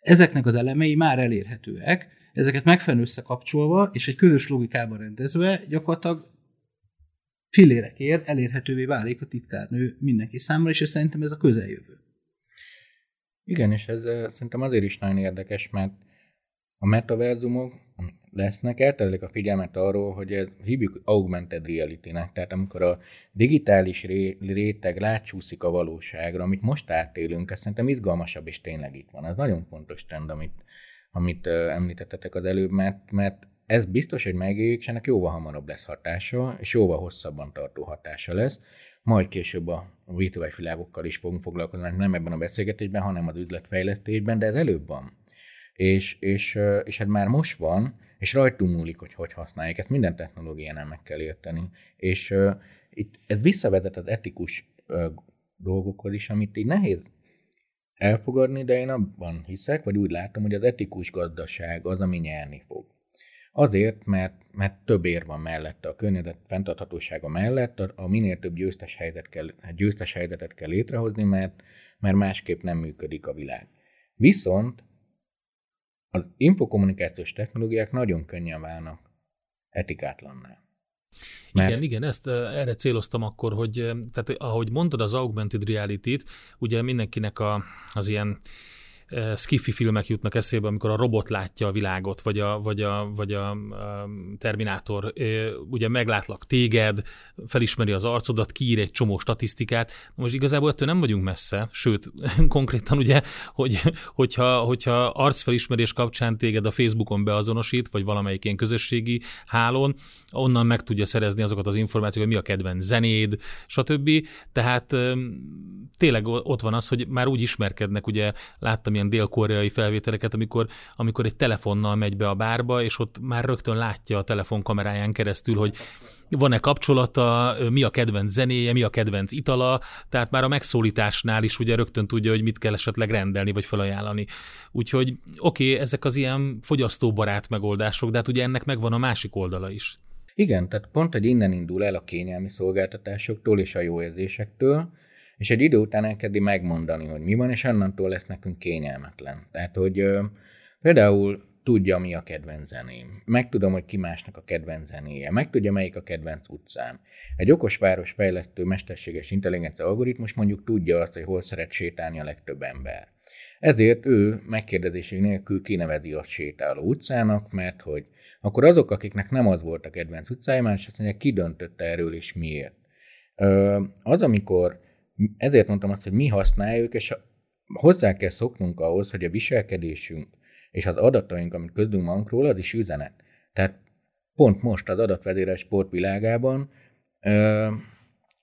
ezeknek az elemei már elérhetőek, ezeket megfelelően összekapcsolva, és egy közös logikában rendezve, gyakorlatilag fillérekért elérhetővé válik a titkárnő mindenki számára, és szerintem ez a közeljövő. Igen, és ez szerintem azért is nagyon érdekes, mert a metaverzumok lesznek, elterelik a figyelmet arról, hogy ez hívjuk augmented reality-nek, tehát amikor a digitális ré, réteg rácsúszik a valóságra, amit most átélünk, ez szerintem izgalmasabb, és tényleg itt van. Ez nagyon fontos trend, amit, amit említettetek az előbb, mert, mert ez biztos, hogy megéljük, és ennek jóval hamarabb lesz hatása, és jóval hosszabban tartó hatása lesz. Majd később a virtuális világokkal is fogunk foglalkozni, nem ebben a beszélgetésben, hanem az üzletfejlesztésben, de ez előbb van. És, és, és hát már most van, és rajtunk múlik, hogy hogy használják. Ezt minden technológiánál meg kell érteni. És uh, itt ez visszavezet az etikus uh, dolgokhoz is, amit így nehéz elfogadni, de én abban hiszek, vagy úgy látom, hogy az etikus gazdaság az, ami nyerni fog. Azért, mert, mert több ér van mellette, a környezet fenntarthatósága mellett, a, a minél több győztes, helyzet kell, győztes helyzetet kell létrehozni, mert, mert másképp nem működik a világ. Viszont az infokommunikációs technológiák nagyon könnyen válnak etikátlanná. Mert... Igen, igen, ezt erre céloztam akkor, hogy tehát ahogy mondtad az augmented reality-t, ugye mindenkinek a, az ilyen skiffy filmek jutnak eszébe, amikor a robot látja a világot, vagy a, vagy a, vagy a Terminátor ugye meglátlak téged, felismeri az arcodat, kiír egy csomó statisztikát. Most igazából ettől nem vagyunk messze, sőt, konkrétan ugye, hogy, hogyha, hogyha arcfelismerés kapcsán téged a Facebookon beazonosít, vagy valamelyik ilyen közösségi hálón, onnan meg tudja szerezni azokat az információkat, hogy mi a kedvenc zenéd, stb. Tehát tényleg ott van az, hogy már úgy ismerkednek, ugye láttam ilyen dél-koreai felvételeket, amikor, amikor egy telefonnal megy be a bárba, és ott már rögtön látja a telefon kameráján keresztül, hogy van-e kapcsolata, mi a kedvenc zenéje, mi a kedvenc itala, tehát már a megszólításnál is ugye rögtön tudja, hogy mit kell esetleg rendelni vagy felajánlani. Úgyhogy oké, okay, ezek az ilyen fogyasztóbarát megoldások, de hát ugye ennek megvan a másik oldala is. Igen, tehát pont, hogy innen indul el a kényelmi szolgáltatásoktól és a jó érzésektől, és egy idő után elkezdi megmondani, hogy mi van, és onnantól lesz nekünk kényelmetlen. Tehát, hogy ö, például tudja, mi a kedvenc zeném. Megtudom, hogy ki másnak a kedvenc zenéje. Megtudja, melyik a kedvenc utcám. Egy okos város fejlesztő mesterséges intelligencia algoritmus mondjuk tudja azt, hogy hol szeret sétálni a legtöbb ember. Ezért ő megkérdezéség nélkül kinevezi azt sétáló utcának, mert hogy akkor azok, akiknek nem az volt a kedvenc utcája, más azt mondják, ki döntötte erről és miért. Az, amikor ezért mondtam azt, hogy mi használjuk, és hozzá kell szoknunk ahhoz, hogy a viselkedésünk és az adataink, amit közünk van róla, az is üzenet. Tehát pont most az adatvezérel sport világában ö,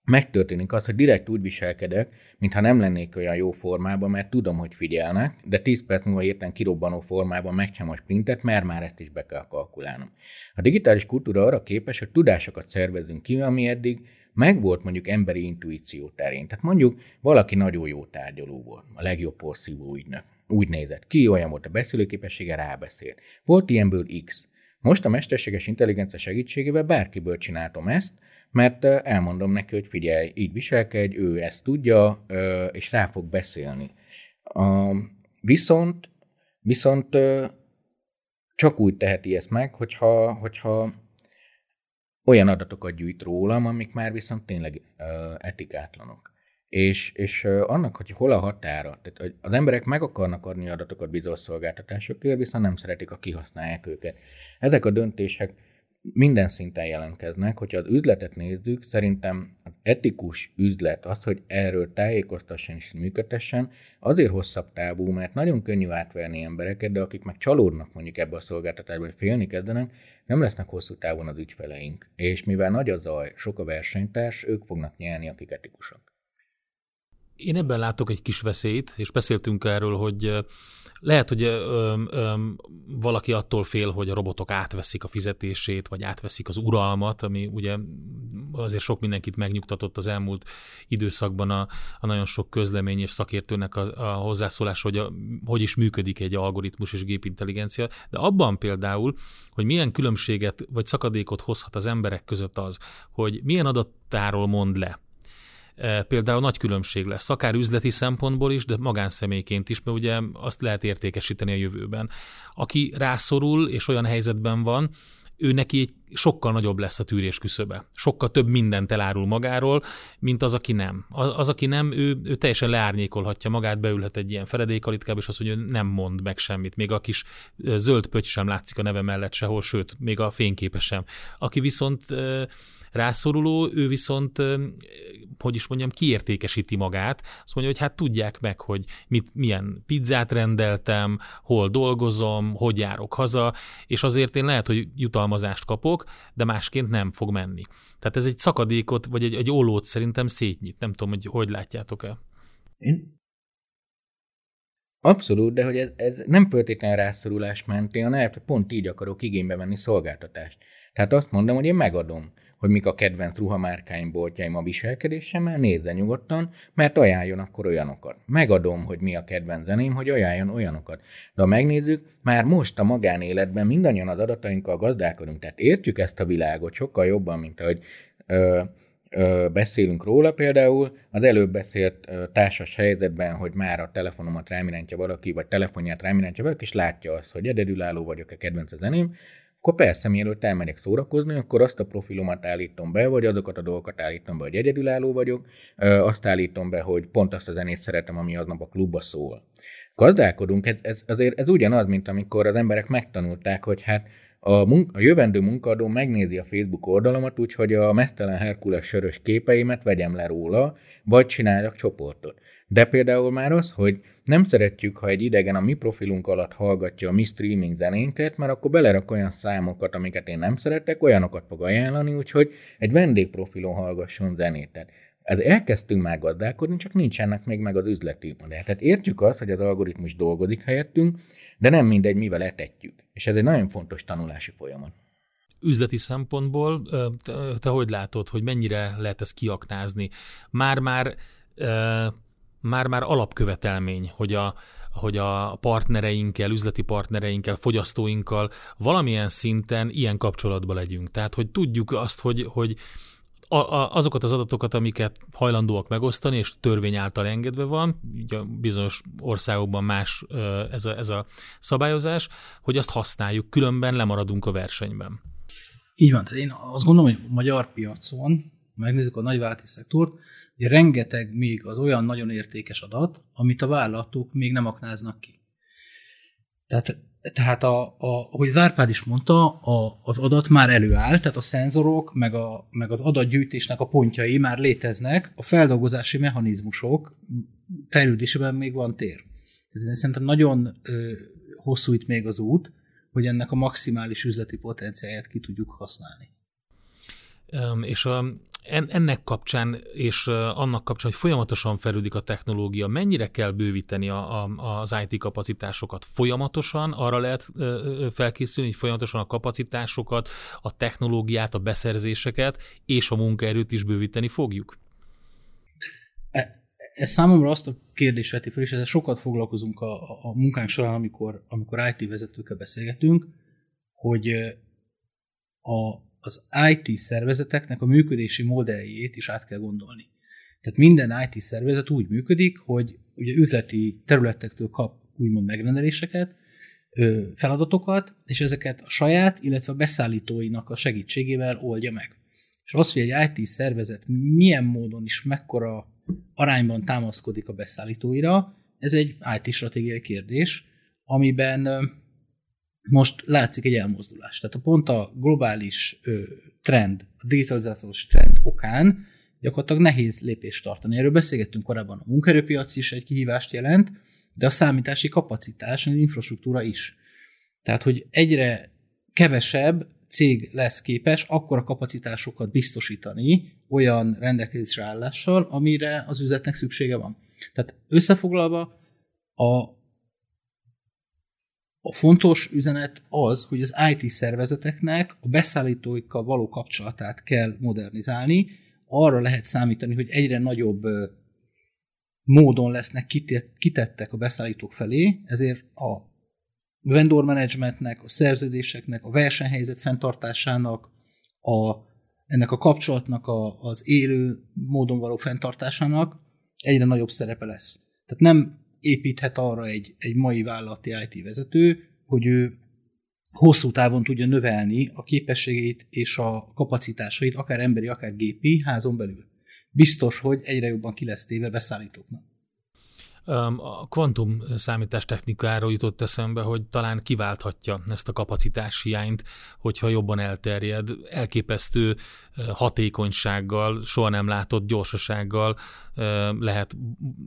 megtörténik az, hogy direkt úgy viselkedek, mintha nem lennék olyan jó formában, mert tudom, hogy figyelnek, de 10 perc múlva érten kirobbanó formában megcsem a sprintet, mert már ezt is be kell kalkulálnom. A digitális kultúra arra képes, hogy tudásokat szervezünk ki, ami eddig megvolt mondjuk emberi intuíció terén. Tehát mondjuk valaki nagyon jó tárgyaló volt, a legjobb porszívó ügynök. Úgy nézett ki, olyan volt a beszélőképessége, rábeszélt. Volt ilyenből X. Most a mesterséges intelligencia segítségével bárkiből csináltam ezt, mert elmondom neki, hogy figyelj, így viselkedj, ő ezt tudja, és rá fog beszélni. Viszont, viszont csak úgy teheti ezt meg, hogyha, hogyha olyan adatokat gyűjt rólam, amik már viszont tényleg uh, etikátlanok. És, és uh, annak, hogy hol a határa, tehát hogy az emberek meg akarnak adni adatokat bizonyos szolgáltatásokért, viszont nem szeretik, ha kihasználják őket. Ezek a döntések minden szinten jelentkeznek. Hogyha az üzletet nézzük, szerintem az etikus üzlet, az, hogy erről tájékoztasson és működtessen, azért hosszabb távú, mert nagyon könnyű átverni embereket, de akik meg csalódnak mondjuk ebbe a szolgáltatásba, hogy félni kezdenek, nem lesznek hosszú távon az ügyfeleink. És mivel nagy a zaj, sok a versenytárs, ők fognak nyerni, akik etikusak. Én ebben látok egy kis veszélyt, és beszéltünk erről, hogy lehet, hogy ö, ö, valaki attól fél, hogy a robotok átveszik a fizetését, vagy átveszik az uralmat, ami ugye azért sok mindenkit megnyugtatott az elmúlt időszakban a, a nagyon sok közlemény és szakértőnek a, a hozzászólás, hogy a, hogy is működik egy algoritmus és gépintelligencia, de abban például, hogy milyen különbséget vagy szakadékot hozhat az emberek között az, hogy milyen adattáról mond le például nagy különbség lesz, akár üzleti szempontból is, de magánszemélyként is, mert ugye azt lehet értékesíteni a jövőben. Aki rászorul és olyan helyzetben van, ő neki egy sokkal nagyobb lesz a tűrés küszöbe. Sokkal több mindent elárul magáról, mint az, aki nem. Az, az aki nem, ő, ő teljesen leárnyékolhatja magát, beülhet egy ilyen feledékalitkába, és azt mondja, hogy nem mond meg semmit. Még a kis zöld pöty sem látszik a neve mellett sehol, sőt, még a fényképe sem. Aki viszont rászoruló, ő viszont, hogy is mondjam, kiértékesíti magát. Azt mondja, hogy hát tudják meg, hogy mit, milyen pizzát rendeltem, hol dolgozom, hogy járok haza, és azért én lehet, hogy jutalmazást kapok, de másként nem fog menni. Tehát ez egy szakadékot, vagy egy, egy ólót szerintem szétnyit. Nem tudom, hogy hogy látjátok-e. Én Abszolút, de hogy ez, ez nem feltétlenül rászorulás mentén, hanem pont így akarok igénybe venni szolgáltatást. Tehát azt mondom, hogy én megadom, hogy mik a kedvenc ruhamárkáim, boltjaim a viselkedésemmel, nézze nyugodtan, mert ajánljon akkor olyanokat. Megadom, hogy mi a kedvenc zeném, hogy ajánljon olyanokat. De ha megnézzük, már most a magánéletben mindannyian az adatainkkal gazdálkodunk, tehát értjük ezt a világot sokkal jobban, mint ahogy ö, ö, beszélünk róla. Például az előbb beszélt ö, társas helyzetben, hogy már a telefonomat rámirányítja valaki, vagy telefonját rámirányítja valaki, és látja azt, hogy egyedülálló vagyok, a kedvenc zeném, akkor persze, mielőtt elmegyek szórakozni, akkor azt a profilomat állítom be, vagy azokat a dolgokat állítom be, hogy egyedülálló vagyok, azt állítom be, hogy pont azt a zenét szeretem, ami aznap a klubba szól. Gazdálkodunk, ez, ez, azért ez ugyanaz, mint amikor az emberek megtanulták, hogy hát a, mun- a jövendő munkadó megnézi a Facebook oldalamat, úgyhogy a mesztelen Herkules sörös képeimet vegyem le róla, vagy csináljak csoportot. De például már az, hogy nem szeretjük, ha egy idegen a mi profilunk alatt hallgatja a mi streaming zenénket, mert akkor belerak olyan számokat, amiket én nem szeretek, olyanokat fog ajánlani, úgyhogy egy vendégprofilon hallgasson zenét. Tehát ez elkezdtünk már gazdálkodni, csak nincsenek még meg az üzleti modell. Tehát értjük azt, hogy az algoritmus dolgozik helyettünk, de nem mindegy, mivel etetjük. És ez egy nagyon fontos tanulási folyamat. Üzleti szempontból te, te hogy látod, hogy mennyire lehet ezt kiaknázni? Már-már már-már alapkövetelmény, hogy a, hogy a partnereinkkel, üzleti partnereinkkel, fogyasztóinkkal valamilyen szinten ilyen kapcsolatban legyünk. Tehát, hogy tudjuk azt, hogy, hogy a, a, azokat az adatokat, amiket hajlandóak megosztani, és törvény által engedve van, ugye bizonyos országokban más ez a, ez a szabályozás, hogy azt használjuk, különben lemaradunk a versenyben. Így van, tehát én azt gondolom, hogy a magyar piacon, megnézzük a nagyvállalati szektort, rengeteg még az olyan nagyon értékes adat, amit a vállalatok még nem aknáznak ki. Tehát, tehát a, a, ahogy Zárpád is mondta, a, az adat már előáll, tehát a szenzorok, meg, a, meg az adatgyűjtésnek a pontjai már léteznek, a feldolgozási mechanizmusok fejlődésében még van tér. Tehát szerintem nagyon ö, hosszú itt még az út, hogy ennek a maximális üzleti potenciáját ki tudjuk használni. És a, ennek kapcsán és annak kapcsán, hogy folyamatosan fejlődik a technológia, mennyire kell bővíteni a, a, az IT kapacitásokat? Folyamatosan arra lehet felkészülni, hogy folyamatosan a kapacitásokat, a technológiát, a beszerzéseket és a munkaerőt is bővíteni fogjuk? E, ez számomra azt a kérdést veti fel, és ezzel sokat foglalkozunk a, a munkánk során, amikor, amikor IT vezetőkkel beszélgetünk, hogy a, az IT szervezeteknek a működési modelljét is át kell gondolni. Tehát minden IT szervezet úgy működik, hogy ugye üzleti területektől kap úgymond megrendeléseket, feladatokat, és ezeket a saját, illetve a beszállítóinak a segítségével oldja meg. És az, hogy egy IT szervezet milyen módon is mekkora arányban támaszkodik a beszállítóira, ez egy IT stratégiai kérdés, amiben most látszik egy elmozdulás. Tehát a pont a globális ö, trend, a digitalizációs trend okán gyakorlatilag nehéz lépést tartani. Erről beszélgettünk korábban, a munkaerőpiac is egy kihívást jelent, de a számítási kapacitás, az infrastruktúra is. Tehát, hogy egyre kevesebb cég lesz képes akkor a kapacitásokat biztosítani olyan rendelkezésre állással, amire az üzletnek szüksége van. Tehát összefoglalva a a fontos üzenet az, hogy az IT szervezeteknek a beszállítóikkal való kapcsolatát kell modernizálni. Arra lehet számítani, hogy egyre nagyobb módon lesznek kitettek a beszállítók felé, ezért a vendor managementnek, a szerződéseknek, a versenyhelyzet fenntartásának, a, ennek a kapcsolatnak a, az élő módon való fenntartásának egyre nagyobb szerepe lesz. Tehát nem építhet arra egy, egy mai vállalati IT vezető, hogy ő hosszú távon tudja növelni a képességeit és a kapacitásait, akár emberi, akár gépi házon belül. Biztos, hogy egyre jobban ki lesz téve beszállítóknak. A kvantum számítás technikáról jutott eszembe, hogy talán kiválthatja ezt a kapacitás hiányt, hogyha jobban elterjed, elképesztő hatékonysággal, soha nem látott gyorsasággal lehet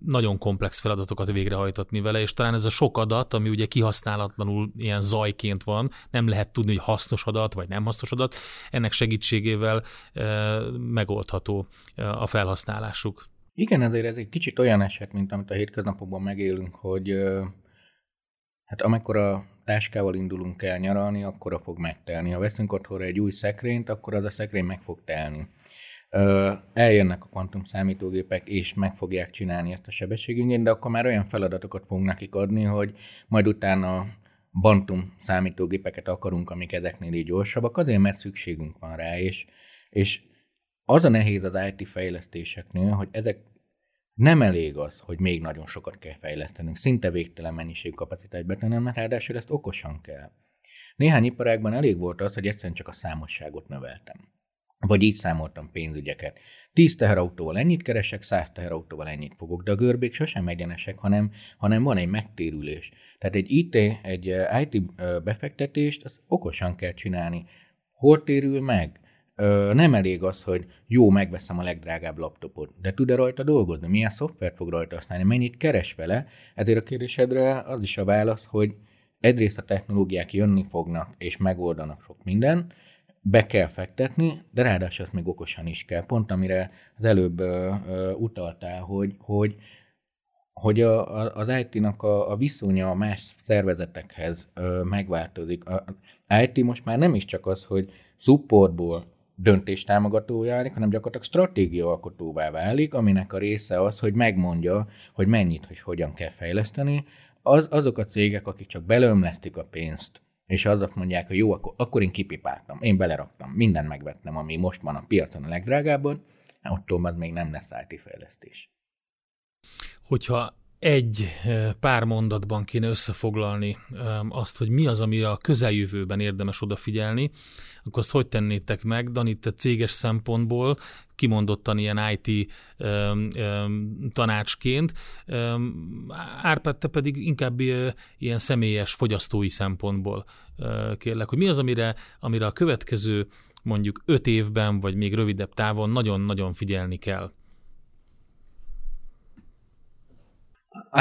nagyon komplex feladatokat végrehajtatni vele, és talán ez a sok adat, ami ugye kihasználatlanul ilyen zajként van, nem lehet tudni, hogy hasznos adat, vagy nem hasznos adat, ennek segítségével megoldható a felhasználásuk. Igen, ezért ez egy kicsit olyan eset, mint amit a hétköznapokban megélünk, hogy hát amikor a táskával indulunk el nyaralni, akkor a fog megtelni. Ha veszünk otthonra egy új szekrényt, akkor az a szekrény meg fog telni. Eljönnek a kvantum számítógépek, és meg fogják csinálni ezt a sebességigényt, de akkor már olyan feladatokat fognak nekik adni, hogy majd utána bantum számítógépeket akarunk, amik ezeknél így gyorsabbak, azért mert szükségünk van rá, és, és az a nehéz az IT fejlesztéseknél, hogy ezek nem elég az, hogy még nagyon sokat kell fejlesztenünk, szinte végtelen mennyiség kapacitás betennem, mert ráadásul ezt okosan kell. Néhány iparágban elég volt az, hogy egyszerűen csak a számosságot növeltem. Vagy így számoltam pénzügyeket. 10 teherautóval ennyit keresek, 100 teherautóval ennyit fogok, de a görbék sosem egyenesek, hanem, hanem van egy megtérülés. Tehát egy IT, egy IT befektetést az okosan kell csinálni. Hol térül meg? Ö, nem elég az, hogy jó, megveszem a legdrágább laptopot, de tud-e rajta dolgozni? Milyen szoftvert fog rajta használni? Mennyit keres vele? Ezért a kérdésedre az is a válasz, hogy egyrészt a technológiák jönni fognak, és megoldanak sok minden, be kell fektetni, de ráadásul azt még okosan is kell. Pont amire az előbb ö, ö, utaltál, hogy, hogy hogy a, a, az IT-nak a, a viszonya a más szervezetekhez ö, megváltozik. A, a IT most már nem is csak az, hogy supportból döntéstámogatója válik, hanem gyakorlatilag stratégiaalkotóvá válik, aminek a része az, hogy megmondja, hogy mennyit, hogy hogyan kell fejleszteni. Az, azok a cégek, akik csak belömlesztik a pénzt, és azok mondják, hogy jó, akkor, akkor én kipipáltam, én beleraktam, mindent megvettem, ami most van a piacon a legdrágábban, attól még nem lesz IT fejlesztés. Hogyha egy eh, pár mondatban kéne összefoglalni azt, hogy mi az, amire a közeljövőben érdemes odafigyelni, akkor azt hogy tennétek meg? Dani, te céges szempontból, kimondottan ilyen IT um, um, tanácsként, um, Árpád, te pedig inkább uh, ilyen személyes fogyasztói szempontból uh, kérlek, hogy mi az, amire, amire a következő mondjuk öt évben, vagy még rövidebb távon nagyon-nagyon figyelni kell?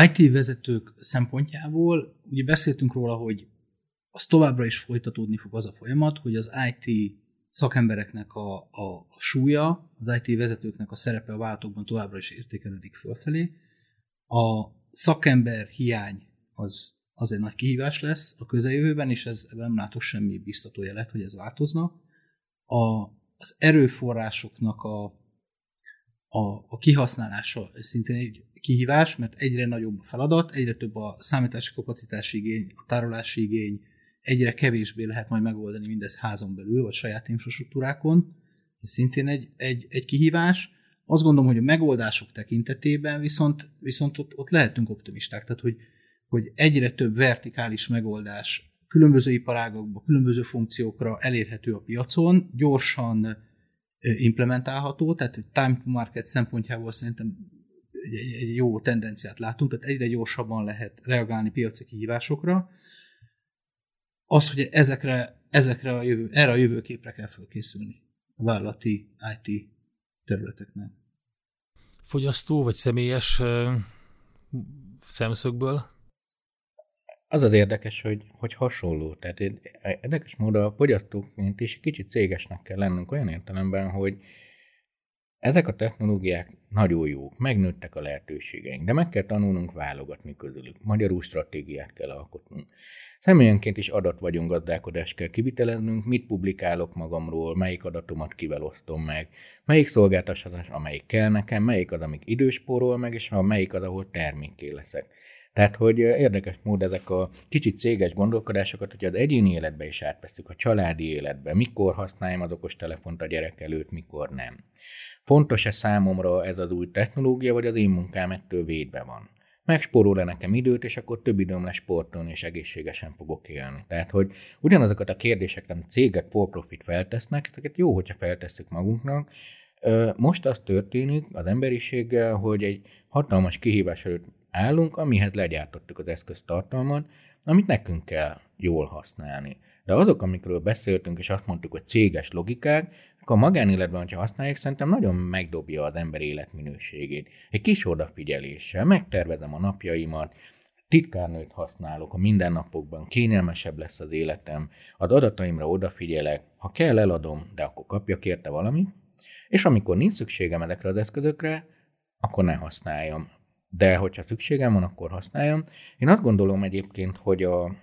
IT vezetők szempontjából, ugye beszéltünk róla, hogy az továbbra is folytatódni fog az a folyamat, hogy az IT szakembereknek a, a, a súlya, az IT vezetőknek a szerepe a váltókban továbbra is értékelődik fölfelé. A szakember hiány az, az egy nagy kihívás lesz a közeljövőben, és ez, ebben nem látok semmi biztató jelet, hogy ez változna. A, az erőforrásoknak a, a, a kihasználása szintén egy kihívás, mert egyre nagyobb a feladat, egyre több a számítási kapacitási igény, a tárolási igény, egyre kevésbé lehet majd megoldani mindez házon belül, vagy saját infrastruktúrákon. Ez szintén egy, egy, egy kihívás. Azt gondolom, hogy a megoldások tekintetében viszont, viszont ott, ott lehetünk optimisták, tehát hogy, hogy egyre több vertikális megoldás különböző iparágokban, különböző funkciókra elérhető a piacon, gyorsan implementálható, tehát time to market szempontjából szerintem egy, egy jó tendenciát látunk, tehát egyre gyorsabban lehet reagálni piaci kihívásokra. Az, hogy ezekre, ezekre a jövő, erre a jövőképre kell felkészülni a vállalati IT területeknek. Fogyasztó vagy személyes szemszögből? Az az érdekes, hogy, hogy hasonló. Tehát érdekes módon a fogyasztóként is kicsit cégesnek kell lennünk olyan értelemben, hogy ezek a technológiák nagyon jók, megnőttek a lehetőségeink, de meg kell tanulnunk válogatni közülük. Magyarul stratégiát kell alkotnunk. Személyenként is adat vagyunk gazdálkodást kell kiviteleznünk, mit publikálok magamról, melyik adatomat kivel osztom meg, melyik szolgáltatás, amelyik kell nekem, melyik az, amik időspórol meg, és ha melyik az, ahol termékké leszek. Tehát, hogy érdekes mód ezek a kicsit céges gondolkodásokat, hogy az egyéni életbe is átveszünk, a családi életbe, mikor használjam az okostelefont a gyerek előtt, mikor nem. Fontos-e számomra ez az új technológia, vagy az én munkám ettől védve van? Megspórol-e nekem időt, és akkor több időm lesz sportolni, és egészségesen fogok élni. Tehát, hogy ugyanazokat a kérdéseket, amit cégek for profit feltesznek, ezeket jó, hogyha feltesszük magunknak. Most az történik az emberiséggel, hogy egy hatalmas kihívás előtt állunk, amihez legyártottuk az eszköztartalmat, amit nekünk kell jól használni. De azok, amikről beszéltünk, és azt mondtuk, hogy céges logikák, akkor a magánéletben, hogyha használják, szerintem nagyon megdobja az ember életminőségét. Egy kis odafigyeléssel megtervezem a napjaimat, titkárnőt használok a mindennapokban, kényelmesebb lesz az életem, az adataimra odafigyelek, ha kell, eladom, de akkor kapjak érte valamit, és amikor nincs szükségem ezekre az eszközökre, akkor ne használjam. De hogyha szükségem van, akkor használjam. Én azt gondolom egyébként, hogy a,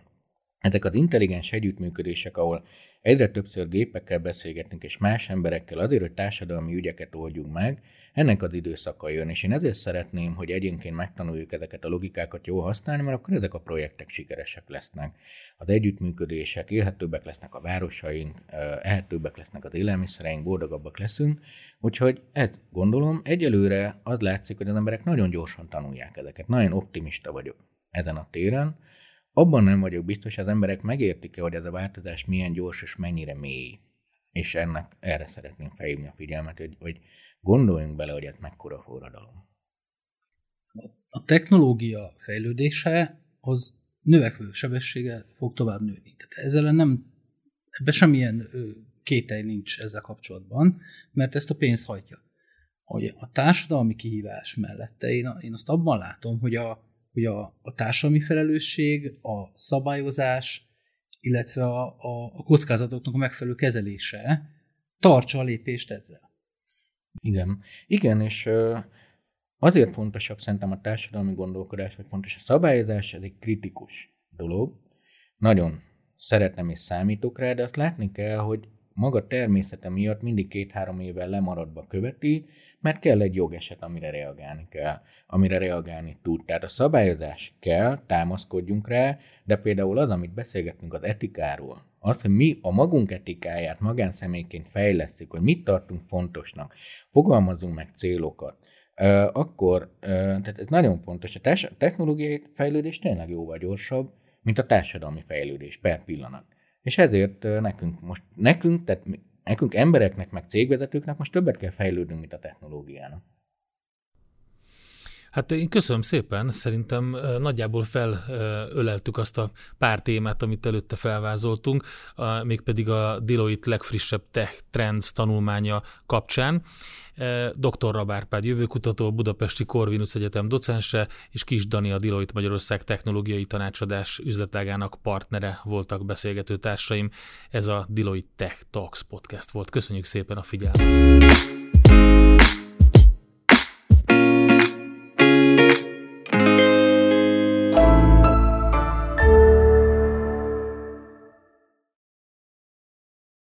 ezek az intelligens együttműködések, ahol egyre többször gépekkel beszélgetünk, és más emberekkel azért, hogy társadalmi ügyeket oldjunk meg, ennek az időszaka jön, és én ezért szeretném, hogy egyénként megtanuljuk ezeket a logikákat jól használni, mert akkor ezek a projektek sikeresek lesznek. Az együttműködések, élhetőbbek lesznek a városaink, ehetőbbek lesznek az élelmiszereink, boldogabbak leszünk, úgyhogy ezt gondolom, egyelőre az látszik, hogy az emberek nagyon gyorsan tanulják ezeket. Nagyon optimista vagyok ezen a téren, abban nem vagyok biztos, az emberek megértik-e, hogy ez a változás milyen gyors és mennyire mély. És ennek erre szeretném felhívni a figyelmet, hogy, hogy gondoljunk bele, hogy ez mekkora forradalom. A technológia fejlődése az növekvő sebessége fog tovább nőni. Tehát ezzel nem, ebben semmilyen kételj nincs ezzel kapcsolatban, mert ezt a pénz hagyja. Hogy a társadalmi kihívás mellette én, én azt abban látom, hogy a, hogy a, a társadalmi felelősség, a szabályozás, illetve a, a, a kockázatoknak a megfelelő kezelése tartsa a lépést ezzel. Igen, igen, és azért fontosabb szerintem a társadalmi gondolkodás, vagy fontos a szabályozás, ez egy kritikus dolog. Nagyon szeretem és számítok rá, de azt látni kell, hogy maga természete miatt mindig két-három évvel lemaradva követi, mert kell egy jogeset, amire reagálni kell, amire reagálni tud. Tehát a szabályozás kell, támaszkodjunk rá, de például az, amit beszélgettünk az etikáról, az, hogy mi a magunk etikáját magánszemélyként fejlesztjük, hogy mit tartunk fontosnak, fogalmazunk meg célokat, akkor, tehát ez nagyon fontos, a technológiai fejlődés tényleg jóval gyorsabb, mint a társadalmi fejlődés per pillanat. És ezért nekünk most, nekünk, tehát nekünk embereknek, meg cégvezetőknek most többet kell fejlődnünk, mint a technológiának. Hát én köszönöm szépen, szerintem nagyjából felöleltük azt a pár témát, amit előtte felvázoltunk, mégpedig a Deloitte legfrissebb Tech Trends tanulmánya kapcsán. Dr. Rabárpád jövőkutató, Budapesti Corvinus Egyetem docense, és Kis Dani a Deloitte Magyarország technológiai tanácsadás üzletágának partnere voltak beszélgető társaim. Ez a Deloitte Tech Talks podcast volt. Köszönjük szépen a figyelmet!